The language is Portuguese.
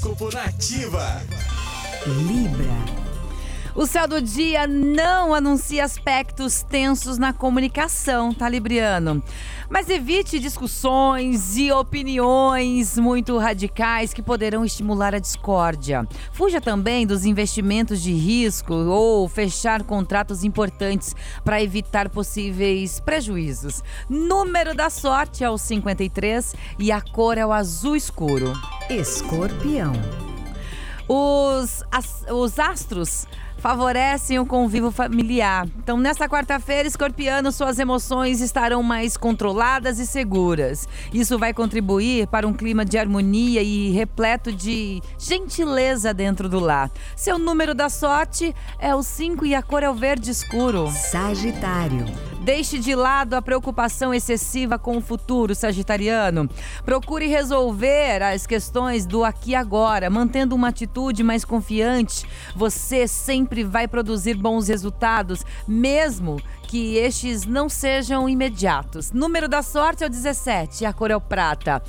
Horóscopo Nativa. Libra. O céu do dia não anuncia aspectos tensos na comunicação, tá, Libriano? Mas evite discussões e opiniões muito radicais que poderão estimular a discórdia. Fuja também dos investimentos de risco ou fechar contratos importantes para evitar possíveis prejuízos. Número da sorte é o 53 e a cor é o azul escuro. Escorpião. Os, as, os astros favorecem o convívio familiar. Então, nesta quarta-feira, escorpiano, suas emoções estarão mais controladas e seguras. Isso vai contribuir para um clima de harmonia e repleto de gentileza dentro do lar. Seu número da sorte é o 5 e a cor é o verde escuro. Sagitário. Deixe de lado a preocupação excessiva com o futuro, Sagitariano. Procure resolver as questões do aqui e agora, mantendo uma atitude mais confiante. Você sempre vai produzir bons resultados, mesmo que estes não sejam imediatos. Número da sorte é o 17, a cor é o prata.